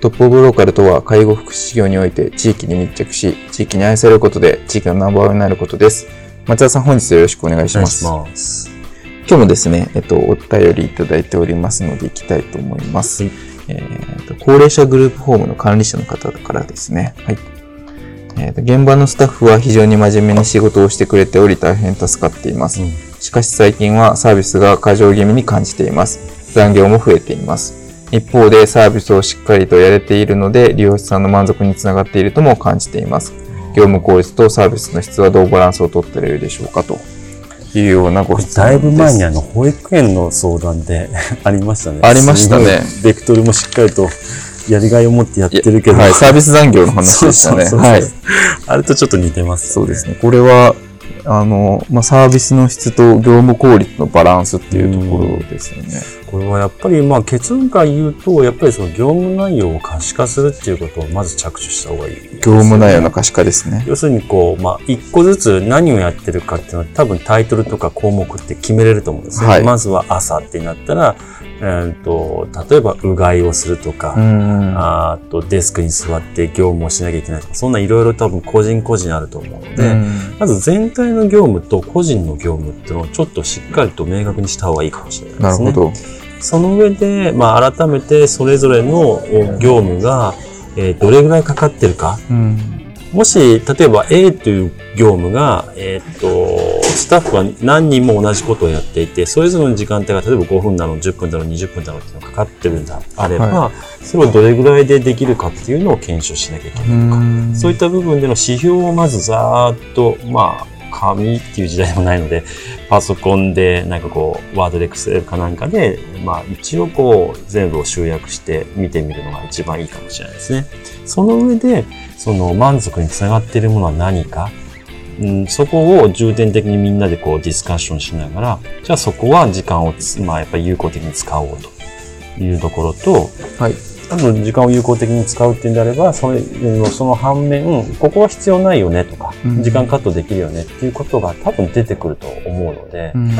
トップオブローカルとは介護福祉事業において地域に密着し、地域に愛されることで地域のナンバーワンになることです。松田さん本日よろしくお願いします。ます今日もですね、えっと、お便りいただいておりますので行きたいと思います。えーと、高齢者グループホームの管理者の方からですね。はい。えー、現場のスタッフは非常に真面目に仕事をしてくれており大変助かっています。うん、しかし最近はサービスが過剰気味に感じています。残業も増えています。一方でサービスをしっかりとやれているので利用者さんの満足につながっているとも感じています。業務効率とサービスの質はどうバランスをとっているでしょうかというようなご質問です。だいぶ前にあの保育園の相談で ありましたね。ありましたね。ベクトルもしっかりとやりがいを持ってやってるけど。はい、サービス残業の話でしたね。はい。あれとちょっと似てます、ね、そうですね。これは、あの、まあ、サービスの質と業務効率のバランスっていうところですよね。これはやっぱり、まあ、結論から言うと、やっぱりその業務内容を可視化するっていうことをまず着手した方がいい、ね、業務内容の可視化ですね。要するに、こう、まあ、一個ずつ何をやってるかっていうのは多分タイトルとか項目って決めれると思うんですね。はい、まずは朝ってなったら、えーと、例えばうがいをするとか、あとデスクに座って業務をしなきゃいけないとかそんないろいろ多分個人個人あると思うのでまず全体の業務と個人の業務っていうのをちょっとしっかりと明確にした方がいいかもしれないですね。なるほどその上で、まあ、改めてそれぞれの業務が、えー、どれぐらいかかってるか、もし、例えば A という業務が、えー、っと、スタッフは何人も同じことをやっていて、それぞれの時間帯が例えば5分だろう、10分だろう、20分だろうっていうのがかかってるんだあれば、はい、それをどれぐらいでできるかっていうのを検証しなきゃいけないとか、そういった部分での指標をまずざーっと、まあ、紙っていう時代でもないので、パソコンで、なんかこう、ワードでエクセルかなんかで、まあ一応こう、全部を集約して見てみるのが一番いいかもしれないですね。その上で、その満足につながっているものは何か、うん、そこを重点的にみんなでこうディスカッションしながら、じゃあそこは時間をまあやっぱり有効的に使おうというところと、はい。多分時間を有効的に使うっていうんであれば、そのその反面、ここは必要ないよねとか、時間カットできるよねっていうことが多分出てくると思うので、うん、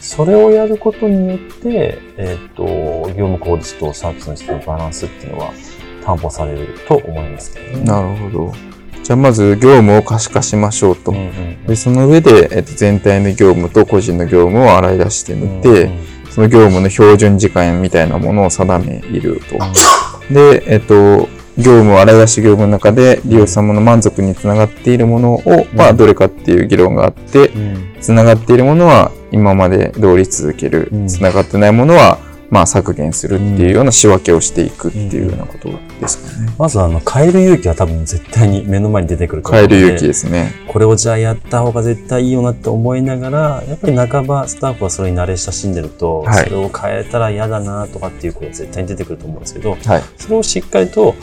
それをやることによって、えっ、ー、と、業務効率とサービスの質のバランスっていうのは担保されると思いますけどね。なるほど。じゃあまず業務を可視化しましょうと。うんうん、でその上で、えっと、全体の業務と個人の業務を洗い出してみて、うんうん、その業務の標準時間みたいなものを定めると。で、えっと、業務を洗い出し業務の中で利用者様の満足につながっているものを、まあ、どれかっていう議論があって、つながっているものは今まで通り続ける、つながってないものはまあ、削減するっていうような仕分けをしていくっていうようなことですかね。まずあの変える勇気は多分絶対に目の前に出てくると思うので変える勇気ですね。これをじゃあやった方が絶対いいよなって思いながらやっぱり半ばスタッフはそれに慣れ親しんでると、はい、それを変えたら嫌だなとかっていう声は絶対に出てくると思うんですけど、はい、それをしっかりと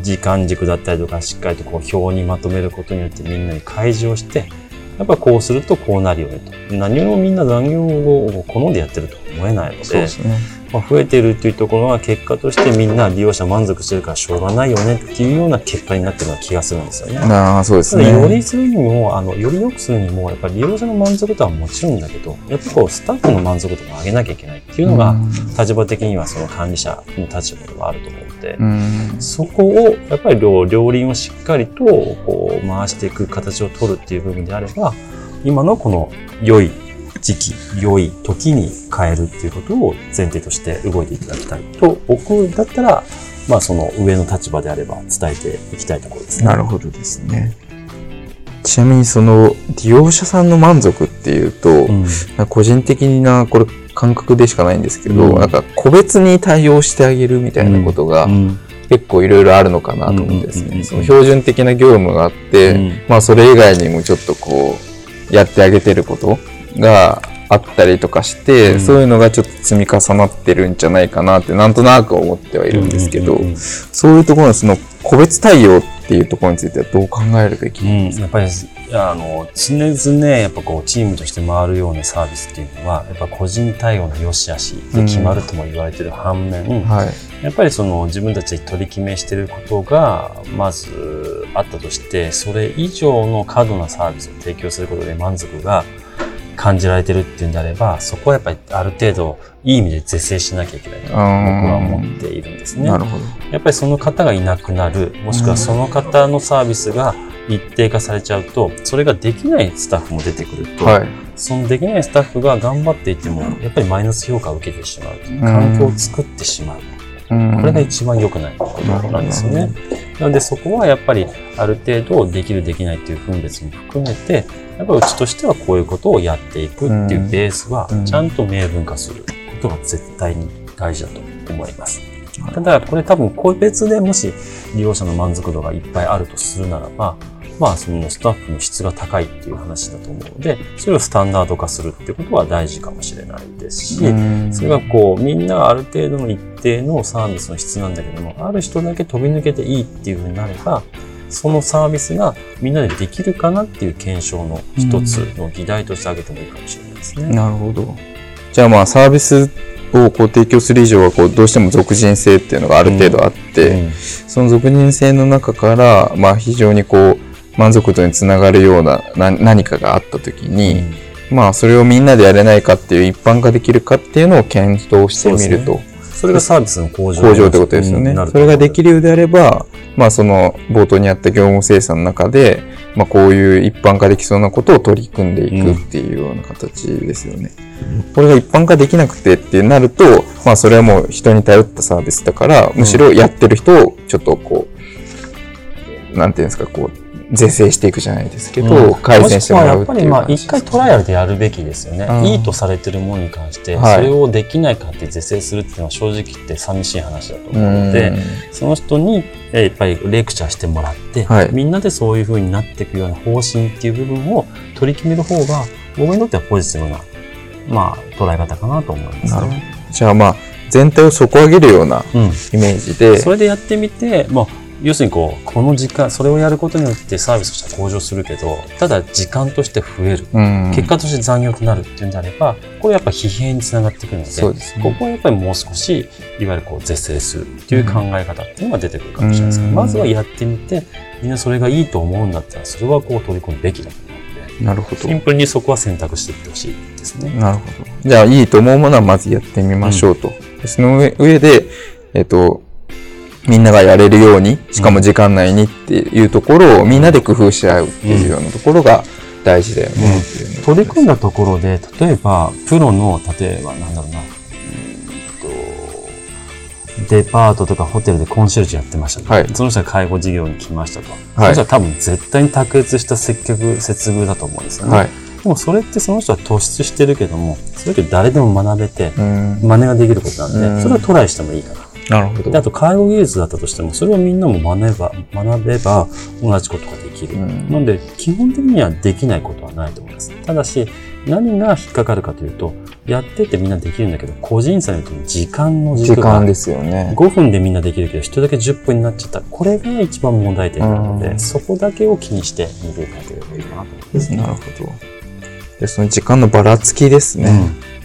時間軸だったりとかしっかりとこう表にまとめることによってみんなに開示をしてやっぱこうするとこうなるよねと。何もみんな残業を好んでやってると思えないので、そうですね、まあ、増えてるっていうところは結果としてみんな利用者満足してるからしょうがないよねっていうような結果になってるような気がするんですよね。あそうですね。よりするにも、あの、より良くするにも、やっぱり利用者の満足度はもちろんだけど、やっぱこう、スタッフの満足度も上げなきゃいけないっていうのが、立場的にはその管理者の立場ではあると思うので、そこを、やっぱり両両輪をしっかりと、こう、回していく形を取るっていう部分であれば、今のこの良い時期、良い時に変えるっていうことを前提として動いていただきたいと、僕だったらまあその上の立場であれば伝えていきたいところですね。なるほどですね。ちなみにその利用者さんの満足っていうと、うん、個人的なこれ感覚でしかないんですけど、うん、なんか個別に対応してあげるみたいなことが、結構いろいろあるのかなと思ってですね、その標準的な業務があって、まあそれ以外にもちょっとこう、やってあげてることがあったりとかして、うん、そういうのがちょっと積み重なってるんじゃないかなってなんとなく思ってはいるんですけど、そういうところのその個別対応っていうところについてはどう考えるべき、うん、やっぱりあの常々やっぱこうチームとして回るようなサービスっていうのはやっぱ個人対応の良し悪しで決まるとも言われてる反面、うん。はい、やっぱりその自分たちで取り決めしてることがまずあったとしてそれ以上の過度なサービスを提供することで満足が感じられてるっていうんであれば、そこはやっぱりある程度いい意味で是正しなきゃいけないと僕は思っているんですね。なるほど。やっぱりその方がいなくなる、もしくはその方のサービスが一定化されちゃうと、それができないスタッフも出てくると、はい、そのできないスタッフが頑張っていても、やっぱりマイナス評価を受けてしまう。環境を作ってしまう。これが一番良くないことなんですよね。なのでそこはやっぱりある程度できるできないっていう分別も含めて、やっぱうちとしてはこういうことをやっていくっていうベースはちゃんと明文化することが絶対に大事だと思います。ただこれ多分個別でもし利用者の満足度がいっぱいあるとするならば、まあそのスタッフの質が高いっていう話だと思うので、それをスタンダード化するってことは大事かもしれないですし、それがこうみんながある程度の一定のサービスの質なんだけども、ある人だけ飛び抜けていいっていうふうになれば、そのサービスがみんなでできるかなっていう検証の一つの議題として挙げてもいいかもしれないですね。なるほど。じゃあまあサービスをこう提供する以上はこうどうしても属人性っていうのがある程度あって、うんうん、その属人性の中からまあ非常にこう満足度につながるような何かがあった時に、うん、まあそれをみんなでやれないかっていう一般化できるかっていうのを検討してみると。それがサービスの向上向上ってことですよね。それができるようであれば、まあその冒頭にあった業務生産の中で、まあこういう一般化できそうなことを取り組んでいくっていうような形ですよね。うん、これが一般化できなくてってなると、まあそれはもう人に頼ったサービスだから、むしろやってる人をちょっとこう、なんていうんですか、こう、是正していくじゃないですけど、うん、改善してもらうっていうやっぱりまあ一回トライアルでやるべきですよね、うん、いいとされてるものに関して、それをできないかって是正するっていうのは正直言って寂しい話だと思うので、その人にやっぱりレクチャーしてもらって、はい、みんなでそういうふうになっていくような方針っていう部分を取り決める方が僕にとってはポジティブな、まあ、捉え方かなと思いますね。じゃあまあ全体を底上げるようなイメージで、それでやってみて、まあ要するにこう、この時間、それをやることによってサービスとしては向上するけど、ただ時間として増える。結果として残業となるっていうんであれば、これやっぱ疲弊につながってくるので、です、ね、ここはやっぱりもう少し、いわゆるこう、是正するっていう考え方っていうのが出てくるかもしれないですけど、まずはやってみて、みんなそれがいいと思うんだったら、それはこう取り組むべきだと思うので、なるほど。シンプルにそこは選択していってほしいですね。なるほど。じゃあ、いいと思うものはまずやってみましょうと。うん、その上で、えっ、と、みんながやれるように、しかも時間内にっていうところをみんなで工夫し合うっていうようなところが大事だよねう、ね、取り組んだところで、例えば、プロの、例えばなんだろうな、デパートとかホテルでコンシェルジュやってましたと。はい、その人が介護事業に来ましたと。はい、その人は多分絶対に卓越した接客、接遇だと思うんですよね。はい、でもそれってその人は突出してるけども、それって誰でも学べて、真似ができることなんで、それはトライしてもいいかな。なるほど。で、あと介護技術だったとしても、それをみんなも学べば、学べば同じことができる。うん、なので、基本的にはできないことはないと思います。ただし、何が引っかかるかというと、やっててみんなできるんだけど、個人差によって時間の軸が。時間ですよね。5分でみんなできるけど、人だけ10分になっちゃった。これが一番問題点なので、うん、そこだけを気にして見ていかなければいいかなと思います、ね。なるほど。で、その時間のばらつきですね。うん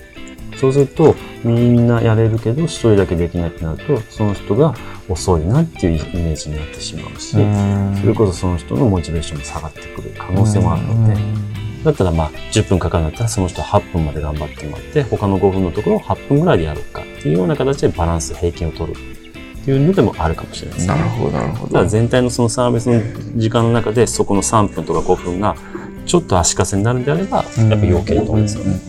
そうすると、みんなやれるけど、一人だけできないってなると、その人が遅いなっていうイメージになってしまうし、それこそその人のモチベーションも下がってくる可能性もあるので、だったらまあ、10分かかるんだったら、その人8分まで頑張ってもらって、他の5分のところを8分ぐらいでやろうかっていうような形でバランス、平均を取る。っていうのでもあるかもしれないですね。なるほど、なるほど。ただ全体のそのサービスの時間の中で、そこの3分とか5分が、ちょっと足かせになるんであれば、やっぱ要件だと思うんですよね。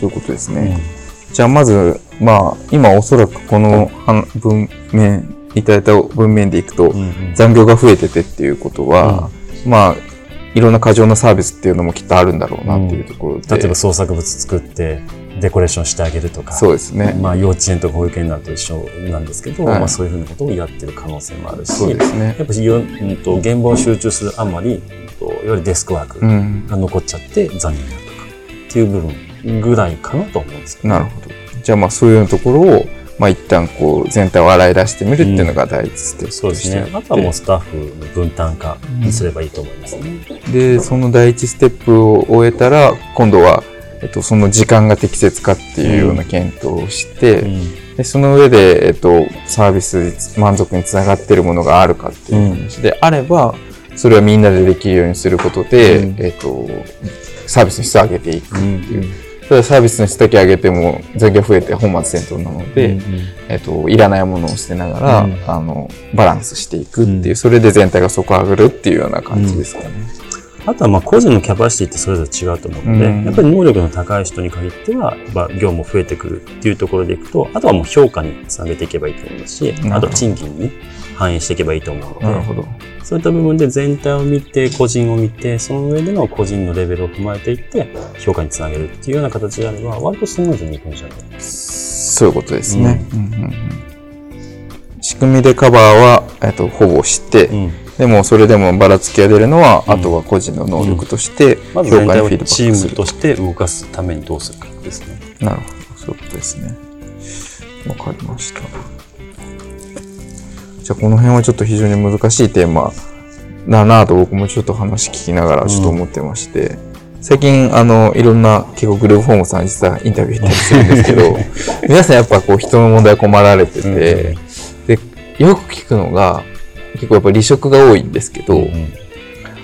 そういうことですね。うん、じゃあまず、まあ、今おそらくこの文面、いただいた文面でいくと、残業が増えててっていうことは、うん、まあ、いろんな過剰なサービスっていうのもきっとあるんだろうなっていうところで。うん、例えば創作物作って、デコレーションしてあげるとか。そうですね。まあ、幼稚園とか保育園などと一緒なんですけど、はい、まあ、そういうふうなことをやってる可能性もあるし、そうですね。やっぱり、うんと、現場を集中するあまり、といわゆるデスクワークが残っちゃって残念だとか、っていう部分ぐらいかなと思うんですけど、ね、なるほど。じゃあ、まあ、そういうところを、まあ、一旦こう全体を洗い出してみるっていうのが第一ステップ、うん、そうですね。あとはもうスタッフの分担化にすればいいと思いますね。うん、で、その第一ステップを終えたら、今度は、えっと、その時間が適切かっていうような検討をして、うん、でその上で、えっと、サービス満足につながっているものがあるかっていう話であれば、それはみんなでできるようにすることで、えっと、サービスの質を上げていくっていう。サービスの質だけ上げても残業増えて本末転倒なので、うんうん、えっと、いらないものを捨てながら、うん、あの、バランスしていくっていう、うん、それで全体が底上がるっていうような感じですかね。うん、あとはまあ個人のキャパシティってそれぞれ違うと思うので、うん、やっぱり能力の高い人に限っては、まあ、業務増えてくるっていうところでいくと、あとはもう評価につなげていけばいいと思いますし、あとは賃金に反映していけばいいと思うので、なるほど。そういった部分で全体を見て、個人を見て、その上での個人のレベルを踏まえていって、評価につなげるっていうような形であれば、割とスムーズにいくんじゃないか。そういうことですね。うんうんうん、仕組みでカバーは、えっと、ほぼして、うん、でもそれでもばらつきが出るのは、あとは個人の能力として、評価にフィードバックする。チームとして動かすためにどうするかですね。なるほど。そういうことですね。わかりました。じゃあこの辺はちょっと非常に難しいテーマだなと僕もちょっと話聞きながらちょっと思ってまして、うん、最近あのいろんな結構グループホームさん実はインタビュー行ったりするんですけど 皆さんやっぱこう人の問題困られてて、うん、でよく聞くのが結構やっぱ離職が多いんですけど、うん、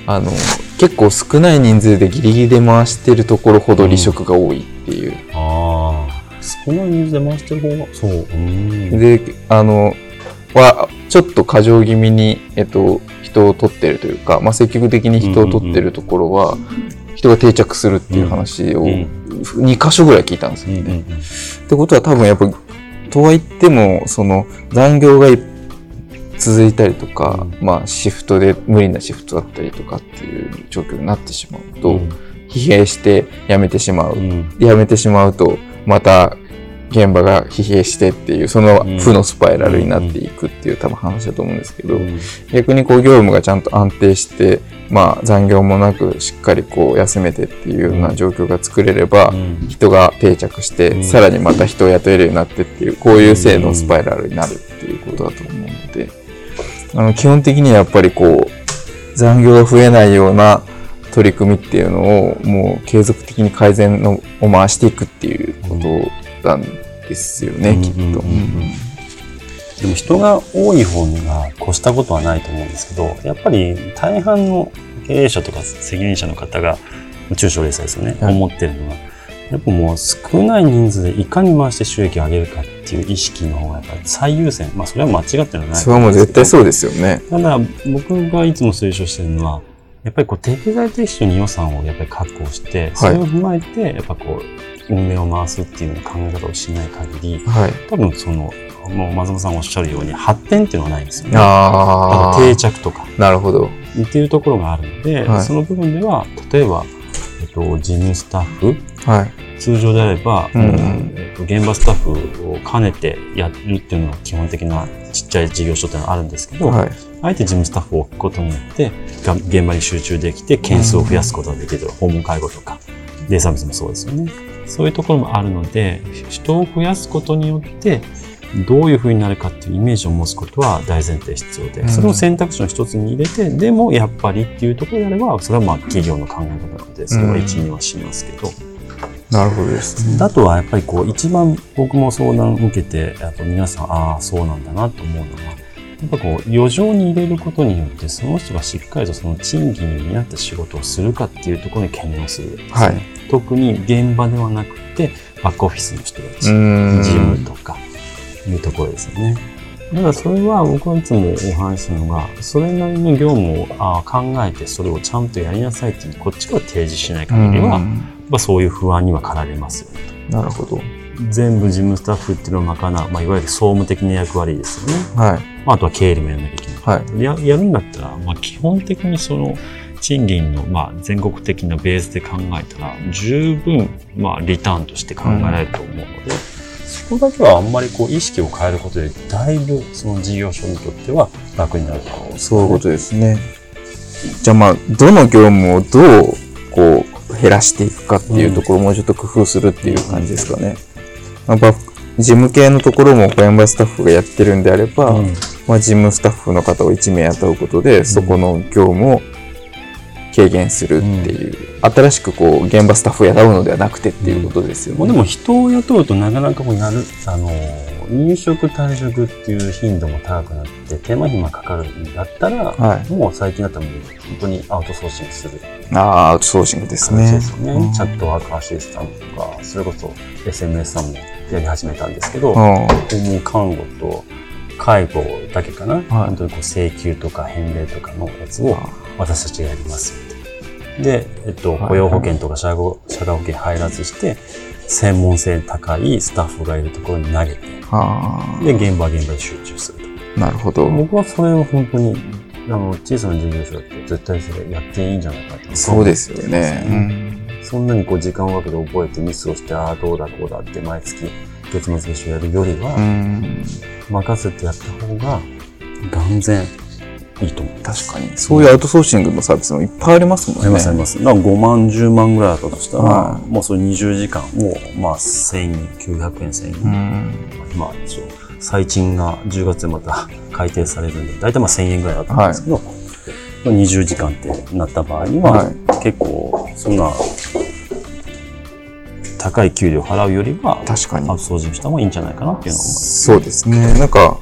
あの結構少ない人数でギリギリで回してるところほど離職が多いっていう。ああ少ない人数で回してる方がそう。であのはちょっと過剰気味に、えっと、人を取ってるというか、まあ、積極的に人を取ってるところは、人が定着するっていう話を2箇所ぐらい聞いたんですよね。ってことは多分やっぱ、とは言っても、その残業が続いたりとか、まあシフトで無理なシフトだったりとかっていう状況になってしまうと、疲弊して辞めてしまう。辞めてしまうと、また現場が疲弊してっていう、その負のスパイラルになっていくっていう多分話だと思うんですけど、逆にこう業務がちゃんと安定して、まあ残業もなくしっかりこう休めてっていうような状況が作れれば、人が定着して、さらにまた人を雇えるようになってっていう、こういう性のスパイラルになるっていうことだと思うので、あの基本的にはやっぱりこう、残業が増えないような取り組みっていうのをもう継続的に改善のを回していくっていうことなんですよね、きっと。でも人が多い方には越したことはないと思うんですけど、やっぱり大半の経営者とか責任者の方が、中小零細ですよね、はい、思ってるのは、やっぱもう少ない人数でいかに回して収益を上げるかっていう意識の方がやっぱり最優先。まあそれは間違ってはないそれはもう絶対そうですよね。ただ僕がいつも推奨してるのは、やっぱりこう適材適所に予算をやっぱり確保して、それを踏まえて、やっぱこう、運営を回すっていう考え方をしない限り、はい、多分その、もう松本さんおっしゃるように発展っていうのはないんですよね。ああ。定着とか。なるほど。っていうところがあるので、はい、その部分では、例えば、えっと、事務スタッフ、はい、通常であれば、うんえっと、現場スタッフを兼ねてやるっていうのは基本的なちっちゃい事業所っていうのはあるんですけど、はい、あえて事務スタッフを置くことによって、現場に集中できて、件数を増やすことができる、訪問介護とか、デイサービスもそうですよね。そういうところもあるので、人を増やすことによって、どういうふうになるかっていうイメージを持つことは大前提必要で、それを選択肢の一つに入れて、でもやっぱりっていうところであれば、それはまあ企業の考え方なので、それは一、二はしますけど。なるほどです、ね。だとはやっぱりこう一番僕も相談を受けて、やっぱ皆さん、ああ、そうなんだなと思うのは、やっぱこう余剰に入れることによってその人がしっかりとその賃金に見合った仕事をするかっていうところに懸念をする、ね、はい、特に現場ではなくてバックオフィスの人たち事務とかいうところですよね。だからそれは僕はいつもお話しするのがそれなりの業務をあ考えてそれをちゃんとやりなさいっていうこっちから提示しない限りは、まあ、そういう不安には駆られますよね。なるほど。全部事務スタッフっていうのを賄う、まあ、いわゆる総務的な役割ですよね。はい。あとは経理もやらなきゃいけない。はい。ややるんだったら、まあ、基本的にその、賃金の、まあ、全国的なベースで考えたら、十分、まあ、リターンとして考えられると思うので、うん、そこだけはあんまりこう、意識を変えることで、だいぶ、その事業所にとっては楽になると思う、ね、そういうことですね。じゃあまあ、どの業務をどう、こう、減らしていくかっていうところをもうちょっと工夫するっていう感じですかね。まあ、事務系のところも小山スタッフがやってるんであれば、うん、まあ、事務スタッフの方を1名雇うことで、そこの業務を軽減するっていう、うん、新しくこう現場スタッフを雇うのではなくてっていうことですよね。うん、でも人を雇うとなかなかこうやる、あの、入職退職っていう頻度も高くなって手間暇かかるんだったら、はい、もう最近だったらもう本当にアウトソーシングする。ああ、アウトソーシングですね。ですね、うん、チャットワークアシスタントとか、それこそ SMS さんもやり始めたんですけど、訪問看護と介護だけかな、はい、本当にこう請求とか返礼とかのやつを私たちがやりますで、えっと、雇用保険とか社会社会保険入らずして、専門性高いスタッフがいるところに投げて、で、現場現場に集中すると。なるほど。僕はそれを本当に、あの、小さな事業所だって絶対それやっていいんじゃないかと。そうですよね。うん、そんなにこう時間をかけて覚えてミスをして、ああ、どうだこうだって毎月月末月初やるよりは、任せてやった方が断然いいと思う。確かに。そういうアウトソーシングのサービスもいっぱいありますもんね。ありますあります。だから5万、10万ぐらいだったとしたら、はい、もうそれ20時間、もうまあ1900円、1000円。まあ一応、最賃が10月でまた改定されるんで、大体まあ1000円ぐらいだったんですけど、はい、20時間ってなった場合には、はい、結構、そんな、高い給料払うよりは、確かに。アウトソーシングした方がいいんじゃないかなっていうのを思います。そうですね。なんか、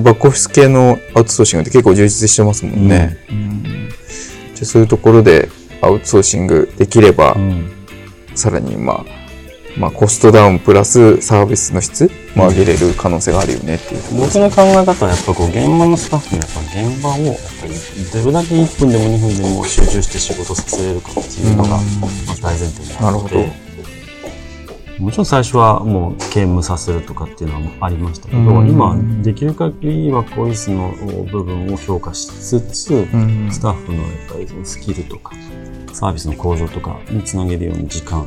バックオフィス系のアウトソーシングって結構充実してますもんね。うん、じゃそういうところでアウトソーシングできれば、うん、さらにまあ、まあ、コストダウンプラスサービスの質も上げれる可能性があるよねっていう、僕の考え方はやっぱこう現場のスタッフにやっぱ現場をやっぱりどれだけ1分でも2分でも集中して仕事させれるかっていうのが大前提になって。もちろん最初はもう兼務させるとかっていうのはありましたけど、今できる限りワークオフィスの部分を評価しつつ、スタッフのやっぱりそのスキルとかサービスの向上とかにつなげるように時間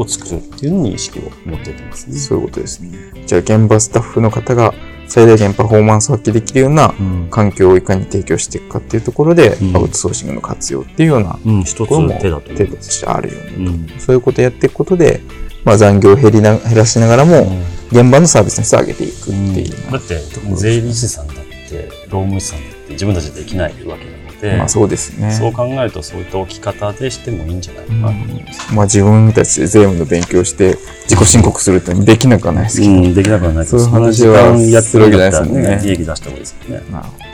を作るっていうのに意識を持っていてますね。そういうことですね。じゃあ現場スタッフの方が最大限パフォーマンスを発揮できるような環境をいかに提供していくかっていうところで、うん、アウトソーシングの活用っていうようなところも手としてあるよね、うん、そういうことをやっていくことで、まあ、残業を減りな減らしながらも、現場のサービスの質を上げていくっていう、うん、だって税理士さんだって労務士さんだって自分たちでできないわけなので、まあ、そうですねそう考えるとそういった置き方でしてもいいんじゃないかなと思います、うん、まあ、自分たちで税務の勉強して自己申告するってできなくはないですけど、うん、できなくはないそういう話はやってるわけじゃないですもんね利益出した方がいいですよねなるほど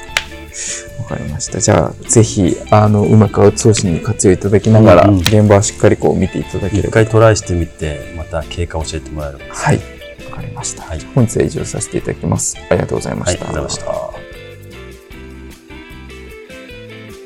わかりました。じゃあ、ぜひ、あの、うまくアウトソーシングに活用いただきながら、うんうん、現場をしっかりこう見ていただければ。一回トライしてみて、また経過を教えてもらえるはい。わかりました。はい、本日は以上させていただきます。ありがとうございました。はい、ありがとうございました。